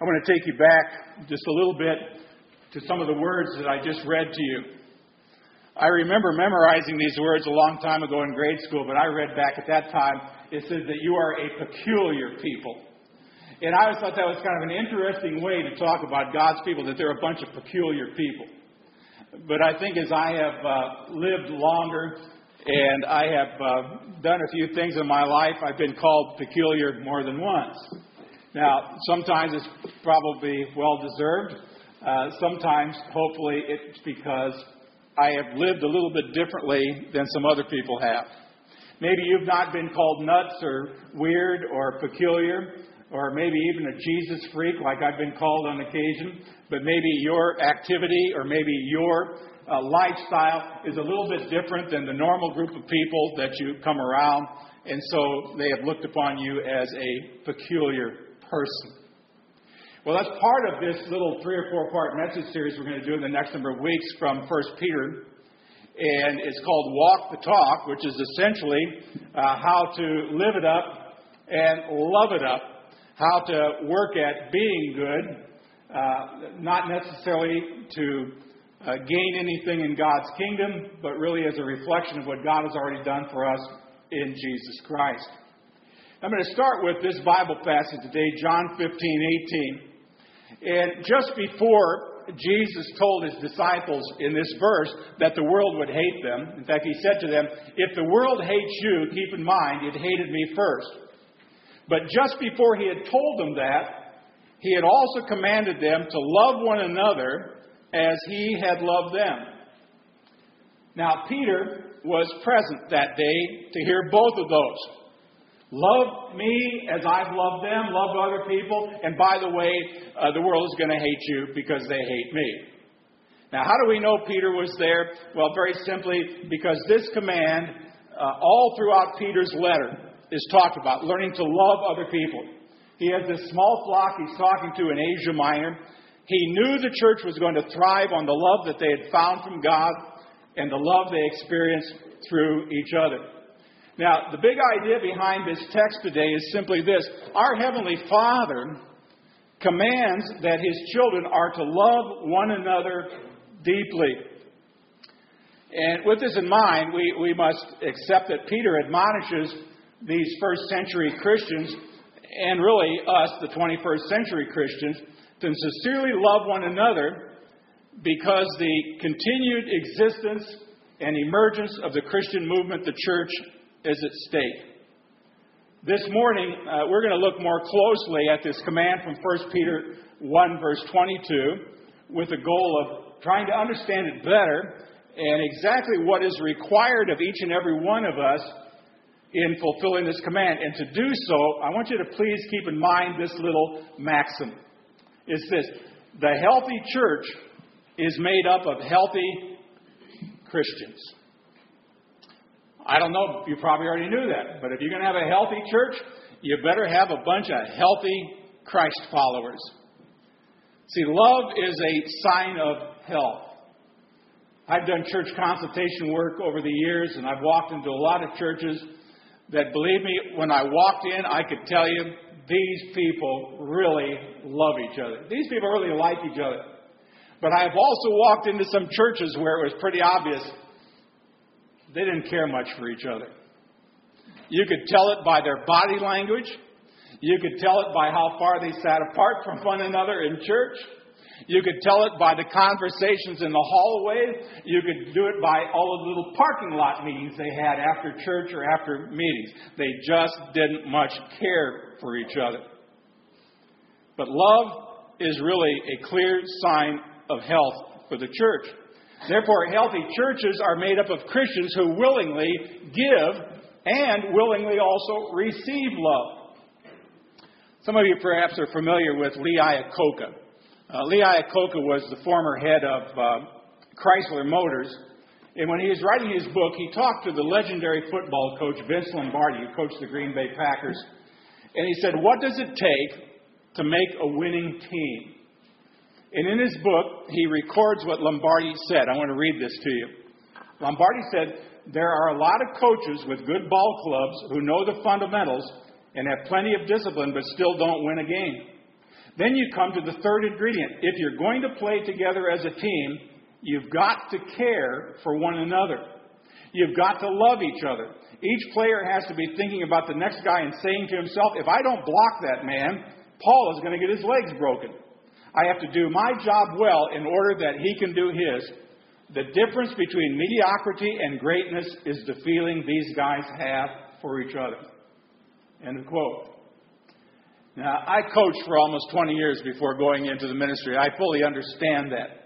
I want to take you back just a little bit to some of the words that I just read to you. I remember memorizing these words a long time ago in grade school, but I read back at that time, it says that you are a peculiar people. And I always thought that was kind of an interesting way to talk about God's people, that they're a bunch of peculiar people. But I think as I have uh, lived longer and I have uh, done a few things in my life, I've been called peculiar more than once. Now, sometimes it's probably well deserved. Uh, sometimes, hopefully, it's because I have lived a little bit differently than some other people have. Maybe you've not been called nuts or weird or peculiar, or maybe even a Jesus freak like I've been called on occasion, but maybe your activity or maybe your uh, lifestyle is a little bit different than the normal group of people that you come around, and so they have looked upon you as a peculiar person. Well, that's part of this little three or four part message series we're going to do in the next number of weeks from 1 Peter. And it's called Walk the Talk, which is essentially uh, how to live it up and love it up, how to work at being good, uh, not necessarily to uh, gain anything in God's kingdom, but really as a reflection of what God has already done for us in Jesus Christ. I'm going to start with this Bible passage today, John 15, 18. And just before Jesus told his disciples in this verse that the world would hate them, in fact, he said to them, If the world hates you, keep in mind it hated me first. But just before he had told them that, he had also commanded them to love one another as he had loved them. Now, Peter was present that day to hear both of those. Love me as I've loved them, love other people, and by the way, uh, the world is going to hate you because they hate me. Now, how do we know Peter was there? Well, very simply, because this command, uh, all throughout Peter's letter, is talked about learning to love other people. He has this small flock he's talking to in Asia Minor. He knew the church was going to thrive on the love that they had found from God and the love they experienced through each other. Now, the big idea behind this text today is simply this Our Heavenly Father commands that His children are to love one another deeply. And with this in mind, we, we must accept that Peter admonishes these first century Christians, and really us, the 21st century Christians, to sincerely love one another because the continued existence and emergence of the Christian movement, the church, is at stake. This morning, uh, we're going to look more closely at this command from 1 Peter 1, verse 22, with the goal of trying to understand it better and exactly what is required of each and every one of us in fulfilling this command. And to do so, I want you to please keep in mind this little maxim. It's this the healthy church is made up of healthy Christians. I don't know, you probably already knew that, but if you're going to have a healthy church, you better have a bunch of healthy Christ followers. See, love is a sign of health. I've done church consultation work over the years, and I've walked into a lot of churches that, believe me, when I walked in, I could tell you these people really love each other. These people really like each other. But I have also walked into some churches where it was pretty obvious they didn't care much for each other. You could tell it by their body language. You could tell it by how far they sat apart from one another in church. You could tell it by the conversations in the hallway. You could do it by all the little parking lot meetings they had after church or after meetings. They just didn't much care for each other. But love is really a clear sign of health for the church. Therefore, healthy churches are made up of Christians who willingly give and willingly also receive love. Some of you perhaps are familiar with Lee Iacocca. Uh, Lee Iacocca was the former head of uh, Chrysler Motors. And when he was writing his book, he talked to the legendary football coach Vince Lombardi, who coached the Green Bay Packers. And he said, What does it take to make a winning team? And in his book, he records what Lombardi said. I want to read this to you. Lombardi said, There are a lot of coaches with good ball clubs who know the fundamentals and have plenty of discipline but still don't win a game. Then you come to the third ingredient. If you're going to play together as a team, you've got to care for one another. You've got to love each other. Each player has to be thinking about the next guy and saying to himself, if I don't block that man, Paul is going to get his legs broken. I have to do my job well in order that he can do his. The difference between mediocrity and greatness is the feeling these guys have for each other. End of quote. Now, I coached for almost 20 years before going into the ministry. I fully understand that.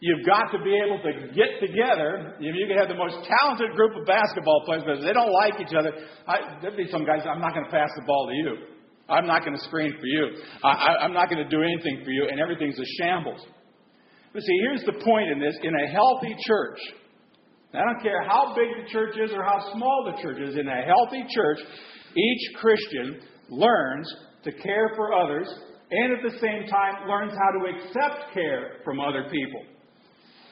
You've got to be able to get together. You can have the most talented group of basketball players, but if they don't like each other, I, there'd be some guys, I'm not going to pass the ball to you. I'm not going to screen for you. I, am not going to do anything for you, and everything's a shambles. But see, here's the point in this in a healthy church, I don't care how big the church is or how small the church is, in a healthy church, each Christian learns to care for others and at the same time learns how to accept care from other people.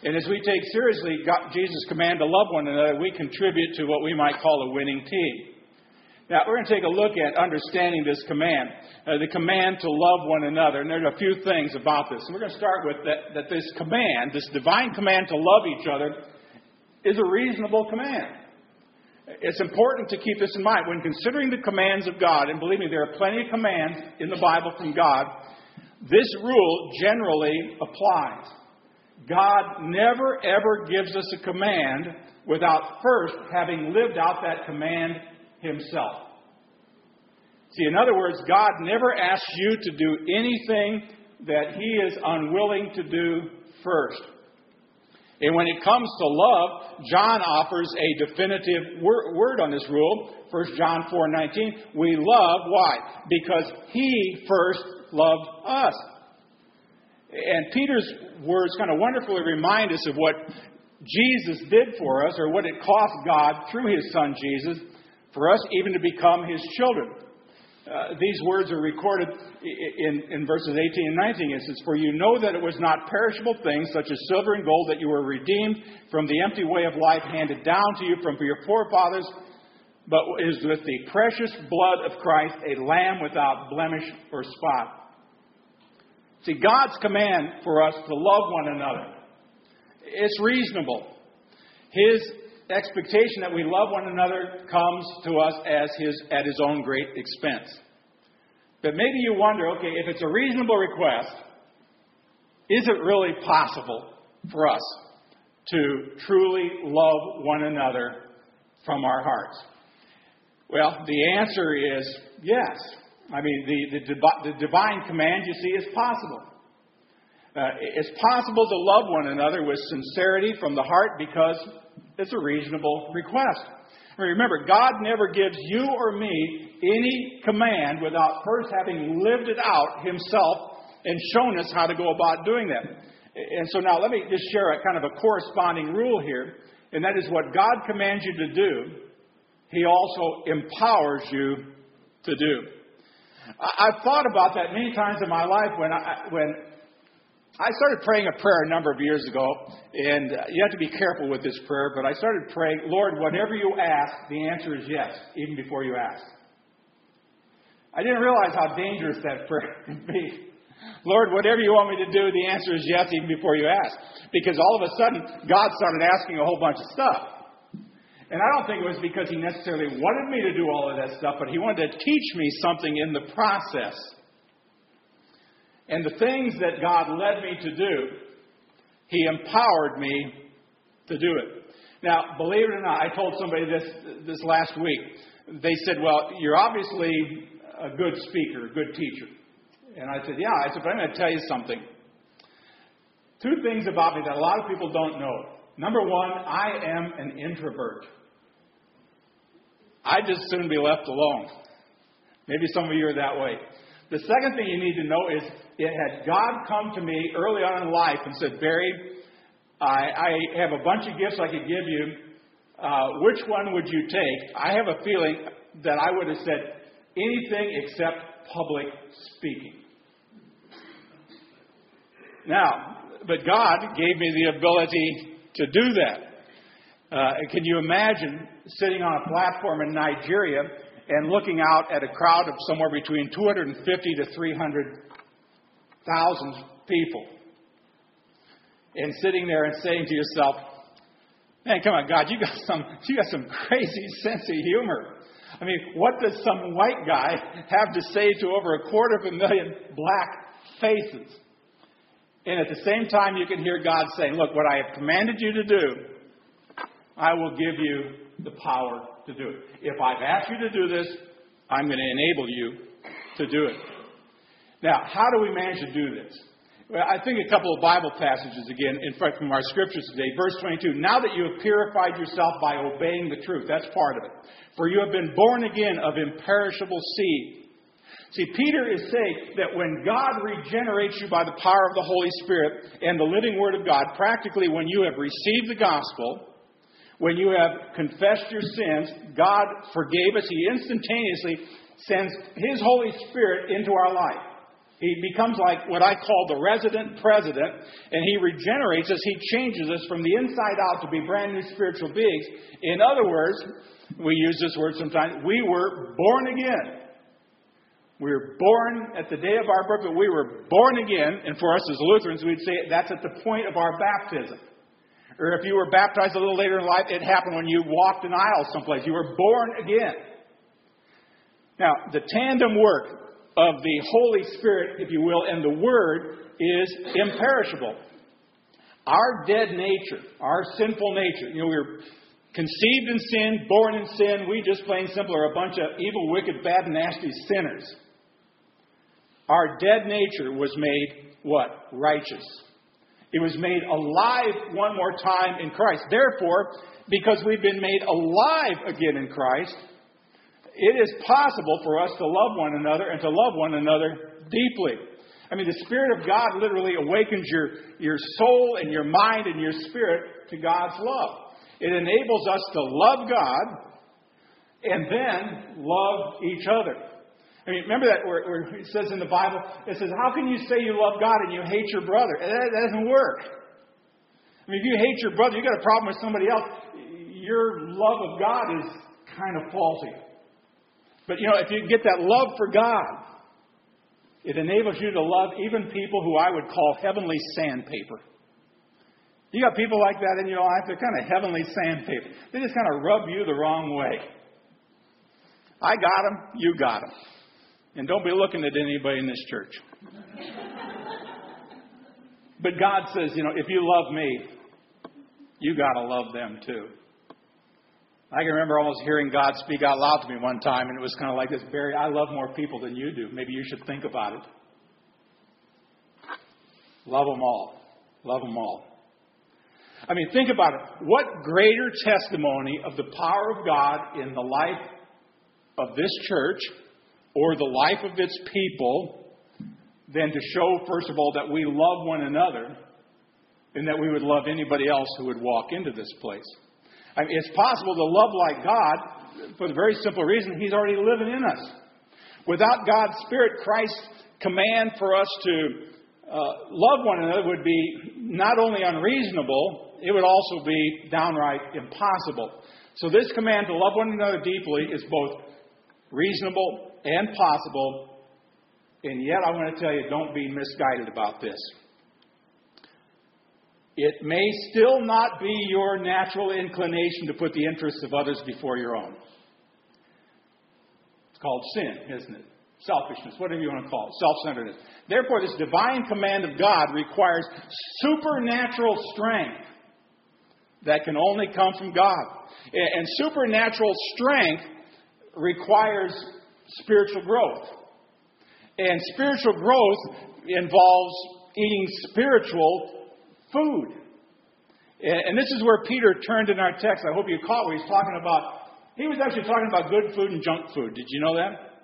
And as we take seriously God, Jesus' command to love one another, we contribute to what we might call a winning team. Now, we're going to take a look at understanding this command, uh, the command to love one another. And there's a few things about this. And we're going to start with that, that this command, this divine command to love each other, is a reasonable command. It's important to keep this in mind. When considering the commands of God, and believe me, there are plenty of commands in the Bible from God, this rule generally applies. God never ever gives us a command without first having lived out that command himself. See, in other words, God never asks you to do anything that he is unwilling to do first. And when it comes to love, John offers a definitive word on this rule. 1 John 4:19, we love why? Because he first loved us. And Peter's words kind of wonderfully remind us of what Jesus did for us, or what it cost God through his son Jesus, for us even to become his children. Uh, these words are recorded in, in verses 18 and 19. It says, For you know that it was not perishable things such as silver and gold that you were redeemed from the empty way of life handed down to you from your forefathers, but is with the precious blood of Christ, a lamb without blemish or spot. See, God's command for us to love one another, it's reasonable. His expectation that we love one another comes to us as his, at his own great expense. But maybe you wonder okay, if it's a reasonable request, is it really possible for us to truly love one another from our hearts? Well, the answer is yes. I mean, the, the, the divine command, you see, is possible. Uh, it's possible to love one another with sincerity from the heart because it's a reasonable request. Remember, God never gives you or me any command without first having lived it out himself and shown us how to go about doing that. And so now let me just share a kind of a corresponding rule here, and that is what God commands you to do, he also empowers you to do. I've thought about that many times in my life when I, when I started praying a prayer a number of years ago, and you have to be careful with this prayer, but I started praying, Lord, whatever you ask, the answer is yes, even before you ask. I didn't realize how dangerous that prayer can be. Lord, whatever you want me to do, the answer is yes, even before you ask. Because all of a sudden, God started asking a whole bunch of stuff. And I don't think it was because He necessarily wanted me to do all of that stuff, but He wanted to teach me something in the process. And the things that God led me to do, He empowered me to do it. Now, believe it or not, I told somebody this this last week. They said, "Well, you're obviously a good speaker, a good teacher." And I said, "Yeah." I said, "But I'm going to tell you something. Two things about me that a lot of people don't know. Number one, I am an introvert. I'd just soon be left alone. Maybe some of you are that way. The second thing you need to know is it had God come to me early on in life and said, Barry, I, I have a bunch of gifts I could give you. Uh, which one would you take? I have a feeling that I would have said anything except public speaking. Now, but God gave me the ability to do that. Uh, can you imagine sitting on a platform in Nigeria and looking out at a crowd of somewhere between 250 to 300,000 people. And sitting there and saying to yourself, Man, come on, God, you got some you got some crazy sense of humor. I mean, what does some white guy have to say to over a quarter of a million black faces? And at the same time, you can hear God saying, Look, what I have commanded you to do, I will give you the power to do it. If I've asked you to do this, I'm going to enable you to do it. Now, how do we manage to do this? Well, I think a couple of Bible passages again, in fact, from our scriptures today. Verse 22 Now that you have purified yourself by obeying the truth, that's part of it. For you have been born again of imperishable seed. See, Peter is saying that when God regenerates you by the power of the Holy Spirit and the living Word of God, practically when you have received the gospel, when you have confessed your sins, God forgave us. He instantaneously sends His Holy Spirit into our life. He becomes like what I call the resident president, and He regenerates us. He changes us from the inside out to be brand new spiritual beings. In other words, we use this word sometimes, we were born again. We were born at the day of our birth, but we were born again, and for us as Lutherans, we'd say that's at the point of our baptism. Or if you were baptized a little later in life, it happened when you walked an aisle someplace. You were born again. Now, the tandem work of the Holy Spirit, if you will, and the Word is imperishable. Our dead nature, our sinful nature, you know, we were conceived in sin, born in sin. We just plain simple are a bunch of evil, wicked, bad, nasty sinners. Our dead nature was made what? Righteous. It was made alive one more time in Christ. Therefore, because we've been made alive again in Christ, it is possible for us to love one another and to love one another deeply. I mean, the Spirit of God literally awakens your, your soul and your mind and your spirit to God's love. It enables us to love God and then love each other. I mean, remember that where, where it says in the Bible, it says, How can you say you love God and you hate your brother? That, that doesn't work. I mean, if you hate your brother, you got a problem with somebody else, your love of God is kind of faulty. But you know, if you get that love for God, it enables you to love even people who I would call heavenly sandpaper. You got people like that in your life, they're kind of heavenly sandpaper. They just kind of rub you the wrong way. I got them, you got them. And don't be looking at anybody in this church. but God says, you know, if you love me, you got to love them too. I can remember almost hearing God speak out loud to me one time, and it was kind of like this Barry, I love more people than you do. Maybe you should think about it. Love them all. Love them all. I mean, think about it. What greater testimony of the power of God in the life of this church or the life of its people than to show, first of all, that we love one another and that we would love anybody else who would walk into this place. I mean, it's possible to love like God for the very simple reason He's already living in us. Without God's Spirit, Christ's command for us to uh, love one another would be not only unreasonable, it would also be downright impossible. So, this command to love one another deeply is both reasonable and possible. And yet, I want to tell you don't be misguided about this. It may still not be your natural inclination to put the interests of others before your own. It's called sin, isn't it? Selfishness, whatever you want to call it, self centeredness. Therefore, this divine command of God requires supernatural strength that can only come from God. And supernatural strength requires spiritual growth. And spiritual growth involves eating spiritual food. And this is where Peter turned in our text. I hope you caught what he's talking about. He was actually talking about good food and junk food. Did you know that?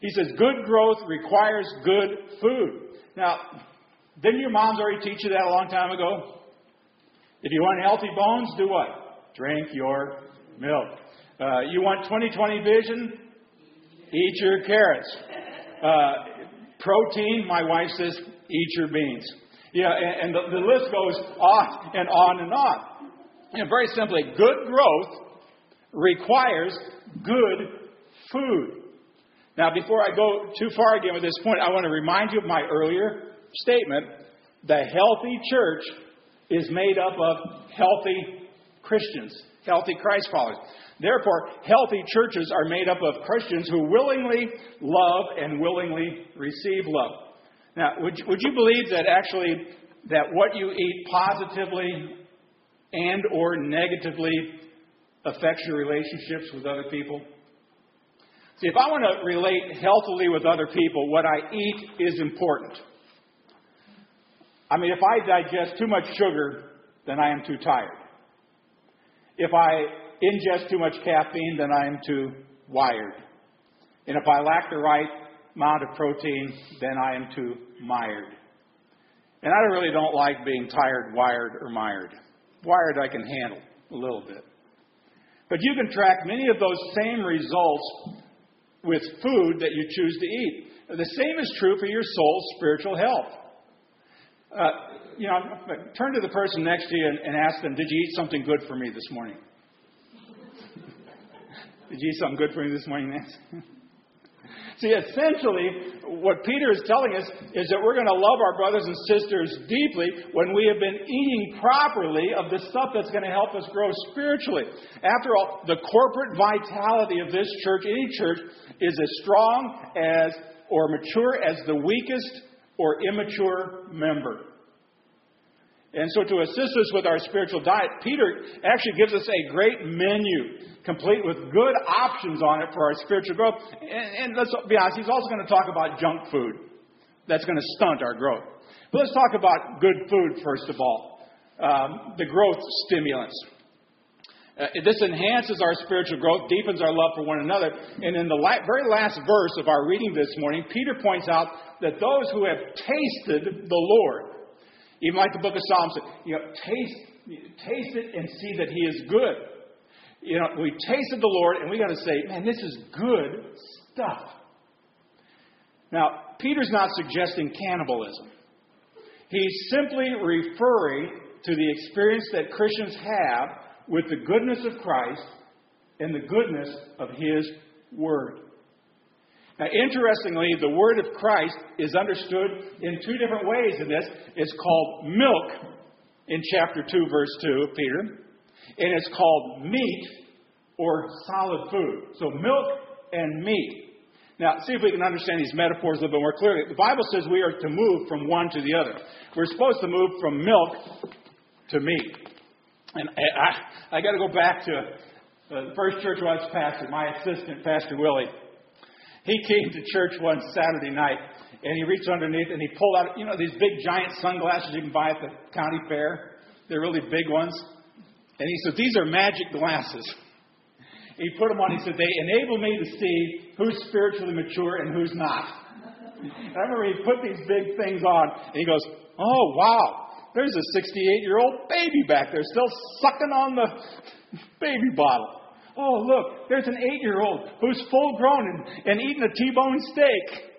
He says good growth requires good food. Now, didn't your moms already teach you that a long time ago? If you want healthy bones, do what? Drink your milk. Uh, you want 2020 vision? Eat your carrots. Uh, protein, my wife says, eat your beans. Yeah, and, and the, the, list goes on and on and on. And very simply, good growth requires good food. Now, before I go too far again with this point, I want to remind you of my earlier statement. The healthy church is made up of healthy Christians, healthy Christ followers. Therefore, healthy churches are made up of Christians who willingly love and willingly receive love. Now, would, would you believe that actually that what you eat positively and or negatively affects your relationships with other people? See, if I want to relate healthily with other people, what I eat is important. I mean, if I digest too much sugar, then I am too tired. If I ingest too much caffeine, then I am too wired. And if I lack the right amount of protein, then I am too mired. And I really don't like being tired, wired, or mired. Wired I can handle a little bit. But you can track many of those same results with food that you choose to eat. The same is true for your soul's spiritual health. Uh, you know, turn to the person next to you and, and ask them, Did you eat something good for me this morning? You eat something good for me this morning, Nancy? See, essentially, what Peter is telling us is that we're going to love our brothers and sisters deeply when we have been eating properly of the stuff that's going to help us grow spiritually. After all, the corporate vitality of this church, any church, is as strong as or mature as the weakest or immature member. And so, to assist us with our spiritual diet, Peter actually gives us a great menu complete with good options on it for our spiritual growth. And, and let's be honest, he's also going to talk about junk food that's going to stunt our growth. But let's talk about good food first of all um, the growth stimulants. Uh, this enhances our spiritual growth, deepens our love for one another. And in the la- very last verse of our reading this morning, Peter points out that those who have tasted the Lord, even like the book of Psalms, you know, taste, taste it and see that He is good you know, we tasted the Lord and we got to say, man, this is good stuff. Now, Peter's not suggesting cannibalism. He's simply referring to the experience that Christians have with the goodness of Christ and the goodness of His Word. Now, interestingly, the Word of Christ is understood in two different ways in this. It's called milk in chapter 2, verse 2 of Peter and it's called meat or solid food. So milk and meat. Now, see if we can understand these metaphors a little bit more clearly. The Bible says we are to move from one to the other. We're supposed to move from milk to meat. And I, I got to go back to uh, the first church I was pastor, my assistant, Pastor Willie. He came to church one Saturday night, and he reached underneath and he pulled out, you know, these big giant sunglasses you can buy at the county fair. They're really big ones. And he said, These are magic glasses. He put them on. He said, They enable me to see who's spiritually mature and who's not. And I remember he put these big things on, and he goes, Oh, wow. There's a 68 year old baby back there still sucking on the baby bottle. Oh, look, there's an eight year old who's full grown and, and eating a T bone steak.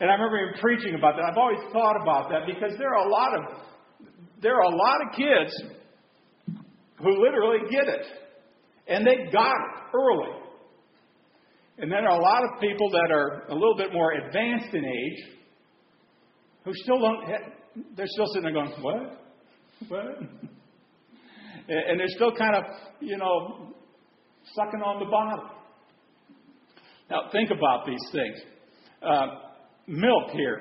And I remember him preaching about that. I've always thought about that because there are a lot of there are a lot of kids who literally get it. And they got it early. And then there are a lot of people that are a little bit more advanced in age who still don't, they're still sitting there going, what? What? And they're still kind of, you know, sucking on the bottom. Now, think about these things. Uh, milk here.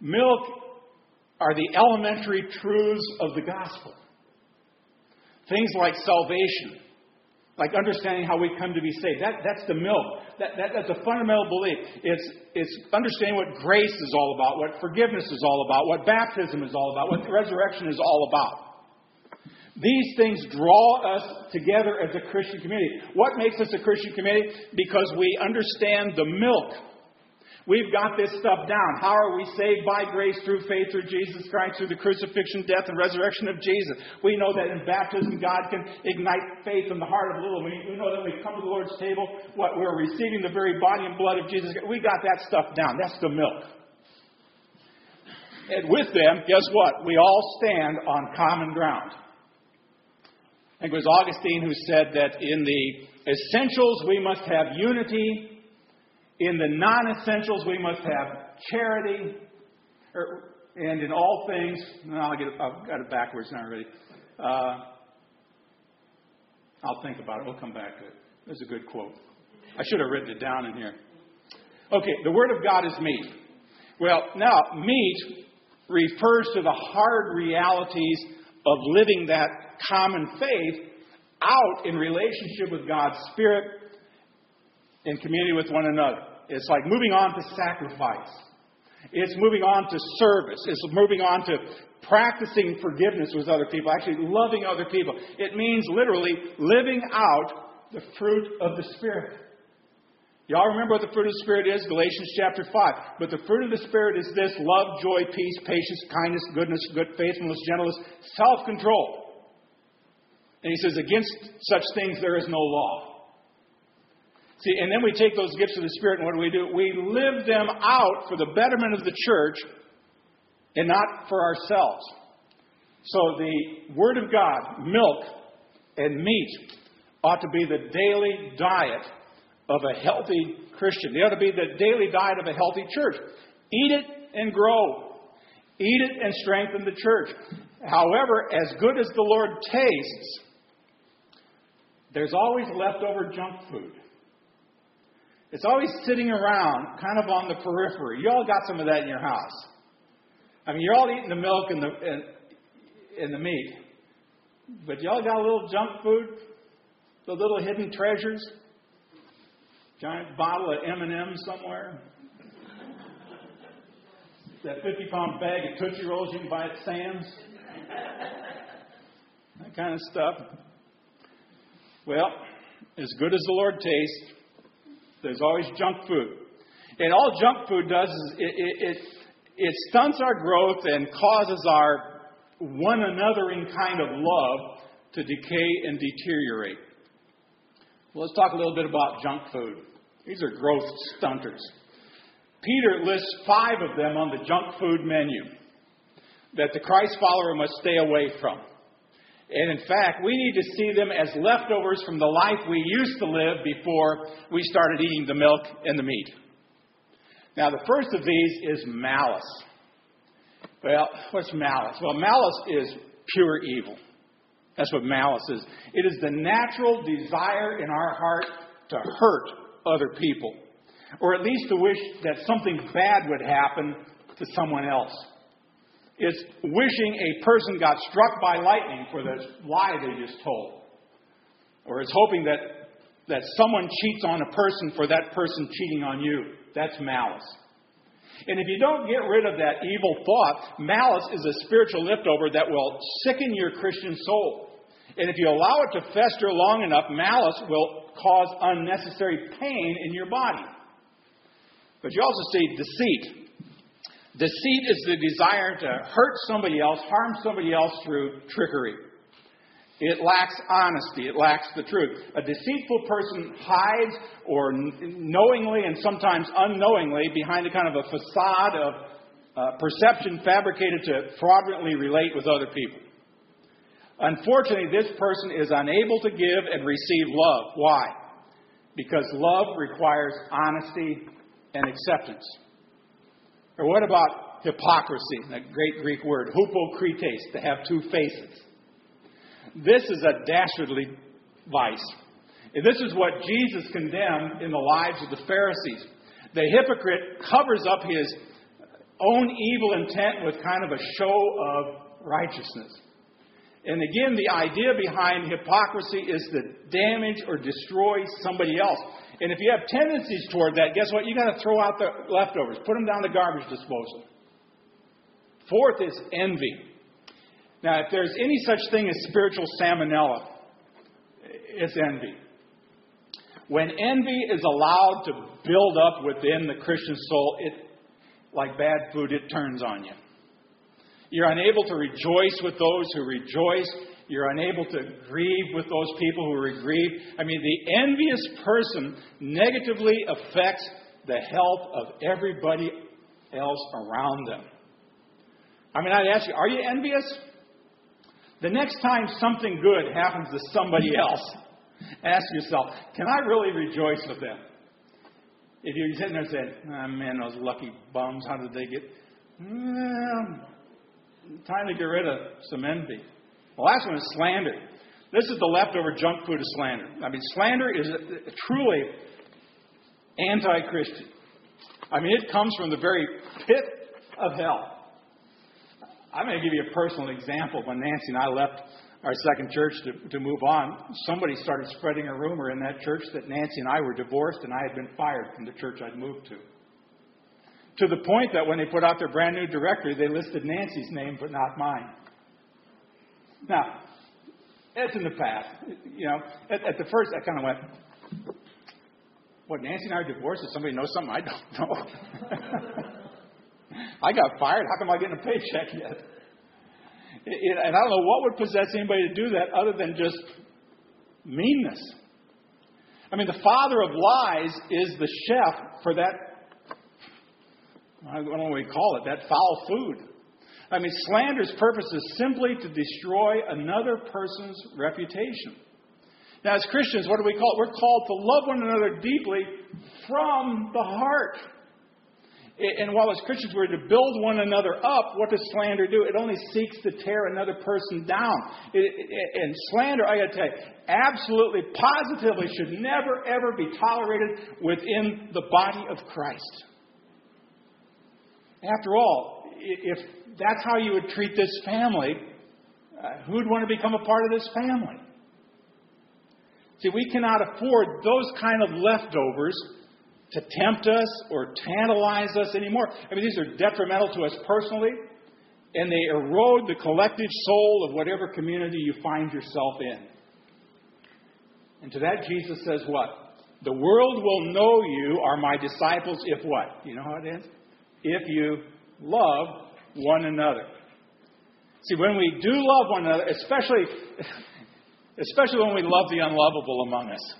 Milk are the elementary truths of the gospel. Things like salvation, like understanding how we come to be saved. That, that's the milk. That, that, that's a fundamental belief. It's, it's understanding what grace is all about, what forgiveness is all about, what baptism is all about, what resurrection is all about. These things draw us together as a Christian community. What makes us a Christian community? Because we understand the milk We've got this stuff down. How are we saved? By grace through faith through Jesus Christ, through the crucifixion, death, and resurrection of Jesus. We know that in baptism, God can ignite faith in the heart of little. We, we know that when we come to the Lord's table, what we're receiving the very body and blood of Jesus. We got that stuff down. That's the milk. And with them, guess what? We all stand on common ground. I think it was Augustine who said that in the essentials we must have unity In the non essentials, we must have charity. Er, and in all things, no, I'll get, I've got it backwards now already. Uh, I'll think about it. We'll come back to it. There's a good quote. I should have written it down in here. Okay, the Word of God is meat. Well, now, meat refers to the hard realities of living that common faith out in relationship with God's Spirit in community with one another. It's like moving on to sacrifice. It's moving on to service. It's moving on to practicing forgiveness with other people, actually loving other people. It means literally living out the fruit of the Spirit. Y'all remember what the fruit of the Spirit is? Galatians chapter 5. But the fruit of the Spirit is this love, joy, peace, patience, kindness, goodness, good faithfulness, gentleness, self control. And he says, Against such things there is no law. See, and then we take those gifts of the Spirit, and what do we do? We live them out for the betterment of the church and not for ourselves. So the Word of God, milk and meat, ought to be the daily diet of a healthy Christian. They ought to be the daily diet of a healthy church. Eat it and grow. Eat it and strengthen the church. However, as good as the Lord tastes, there's always leftover junk food. It's always sitting around, kind of on the periphery. You all got some of that in your house. I mean, you're all eating the milk and the and, and the meat, but y'all got a little junk food, the little hidden treasures giant bottle of M&M somewhere. that 50 pound bag of Tootsie Rolls you can buy at Sam's. that kind of stuff. Well, as good as the Lord tastes, there's always junk food. And all junk food does is it, it, it, it stunts our growth and causes our one anothering kind of love to decay and deteriorate. Well, let's talk a little bit about junk food. These are growth stunters. Peter lists five of them on the junk food menu that the Christ follower must stay away from. And in fact, we need to see them as leftovers from the life we used to live before we started eating the milk and the meat. Now, the first of these is malice. Well, what's malice? Well, malice is pure evil. That's what malice is. It is the natural desire in our heart to hurt other people, or at least to wish that something bad would happen to someone else. It's wishing a person got struck by lightning for the lie they just told. Or it's hoping that, that someone cheats on a person for that person cheating on you. That's malice. And if you don't get rid of that evil thought, malice is a spiritual leftover that will sicken your Christian soul. And if you allow it to fester long enough, malice will cause unnecessary pain in your body. But you also see deceit. Deceit is the desire to hurt somebody else, harm somebody else through trickery. It lacks honesty. It lacks the truth. A deceitful person hides or knowingly and sometimes unknowingly behind a kind of a facade of uh, perception fabricated to fraudulently relate with other people. Unfortunately, this person is unable to give and receive love. Why? Because love requires honesty and acceptance. Or what about hypocrisy, that great Greek word, hypokrites, to have two faces? This is a dastardly vice. And this is what Jesus condemned in the lives of the Pharisees. The hypocrite covers up his own evil intent with kind of a show of righteousness. And again, the idea behind hypocrisy is to damage or destroy somebody else. And if you have tendencies toward that, guess what? You got to throw out the leftovers, put them down the garbage disposal. Fourth is envy. Now, if there's any such thing as spiritual salmonella, it's envy. When envy is allowed to build up within the Christian soul, it, like bad food, it turns on you. You're unable to rejoice with those who rejoice. You're unable to grieve with those people who are grieved. I mean, the envious person negatively affects the health of everybody else around them. I mean, I'd ask you, are you envious? The next time something good happens to somebody else, ask yourself, can I really rejoice with them? If you're sitting there saying, oh, man, those lucky bums, how did they get? Time to get rid of some envy. The last one is slander. This is the leftover junk food of slander. I mean, slander is truly anti Christian. I mean, it comes from the very pit of hell. I'm going to give you a personal example. When Nancy and I left our second church to, to move on, somebody started spreading a rumor in that church that Nancy and I were divorced and I had been fired from the church I'd moved to. To the point that when they put out their brand new directory, they listed Nancy's name but not mine. Now, it's in the past. You know, at, at the first, I kind of went, "What? Nancy and I are divorced? Does somebody know something I don't know?" I got fired. How come I getting a paycheck yet? It, and I don't know what would possess anybody to do that other than just meanness. I mean, the father of lies is the chef for that, I don't know what we call it, that foul food. I mean, slander's purpose is simply to destroy another person's reputation. Now, as Christians, what do we call it? We're called to love one another deeply from the heart. And while as Christians we're to build one another up, what does slander do? It only seeks to tear another person down. And slander, I got to tell you, absolutely, positively should never, ever be tolerated within the body of Christ. After all, if that's how you would treat this family, uh, who'd want to become a part of this family? See, we cannot afford those kind of leftovers to tempt us or tantalize us anymore. I mean, these are detrimental to us personally, and they erode the collective soul of whatever community you find yourself in. And to that, Jesus says what? The world will know you are my disciples if what? You know how it ends? If you love one another. See, when we do love one another, especially, especially when we love the unlovable among us,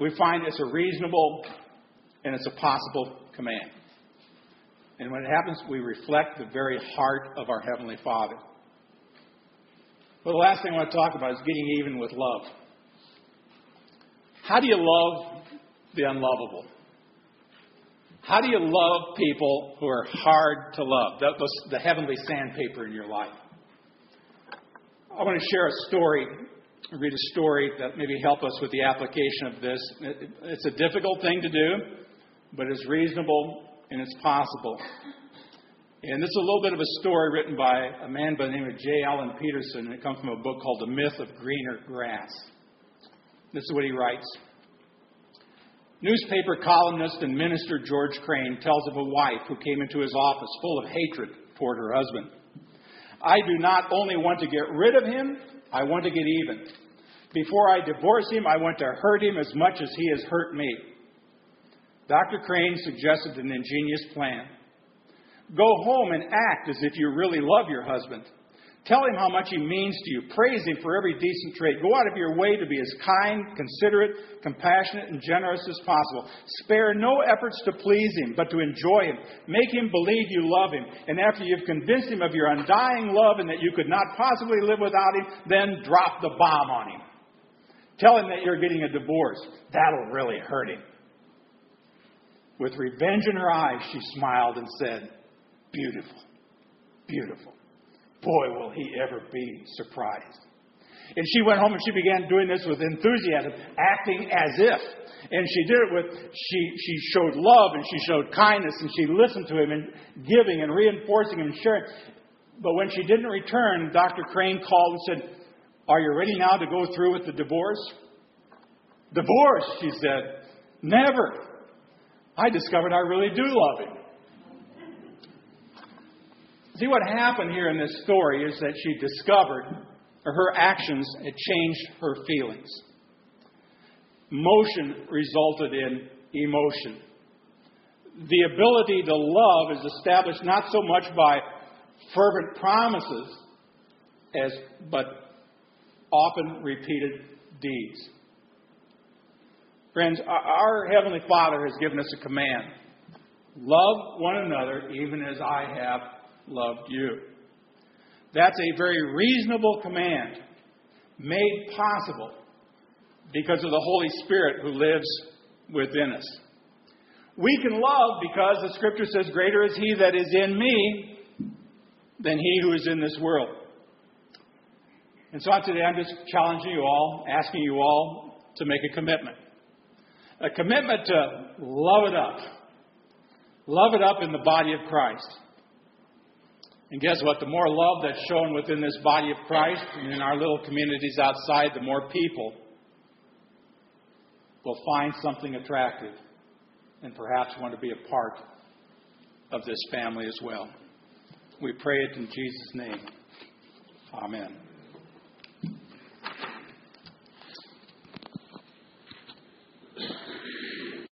we find it's a reasonable and it's a possible command. And when it happens, we reflect the very heart of our Heavenly Father. Well, the last thing I want to talk about is getting even with love. How do you love the unlovable? How do you love people who are hard to love? The, the, the heavenly sandpaper in your life. I want to share a story read a story that maybe help us with the application of this. It's a difficult thing to do, but it's reasonable and it's possible. And this is a little bit of a story written by a man by the name of J. Allan Petersen, and it comes from a book called The Myth of Greener Grass. This is what he writes. Newspaper columnist and minister George Crane tells of a wife who came into his office full of hatred toward her husband. I do not only want to get rid of him, I want to get even. Before I divorce him, I want to hurt him as much as he has hurt me. Dr. Crane suggested an ingenious plan. Go home and act as if you really love your husband. Tell him how much he means to you. Praise him for every decent trait. Go out of your way to be as kind, considerate, compassionate, and generous as possible. Spare no efforts to please him, but to enjoy him. Make him believe you love him. And after you've convinced him of your undying love and that you could not possibly live without him, then drop the bomb on him. Tell him that you're getting a divorce. That'll really hurt him. With revenge in her eyes, she smiled and said, Beautiful, beautiful. Boy, will he ever be surprised. And she went home and she began doing this with enthusiasm, acting as if. And she did it with, she, she showed love and she showed kindness and she listened to him and giving and reinforcing him and sharing. But when she didn't return, Dr. Crane called and said, Are you ready now to go through with the divorce? Divorce, she said. Never. I discovered I really do love him. See, what happened here in this story is that she discovered, or her actions had changed her feelings. Motion resulted in emotion. The ability to love is established not so much by fervent promises as but often repeated deeds. Friends, our Heavenly Father has given us a command. Love one another even as I have loved you. That's a very reasonable command made possible because of the Holy Spirit who lives within us. We can love because the scripture says, Greater is he that is in me than he who is in this world. And so today I'm just challenging you all, asking you all to make a commitment. A commitment to love it up. Love it up in the body of Christ. And guess what? The more love that's shown within this body of Christ and in our little communities outside, the more people will find something attractive and perhaps want to be a part of this family as well. We pray it in Jesus' name. Amen.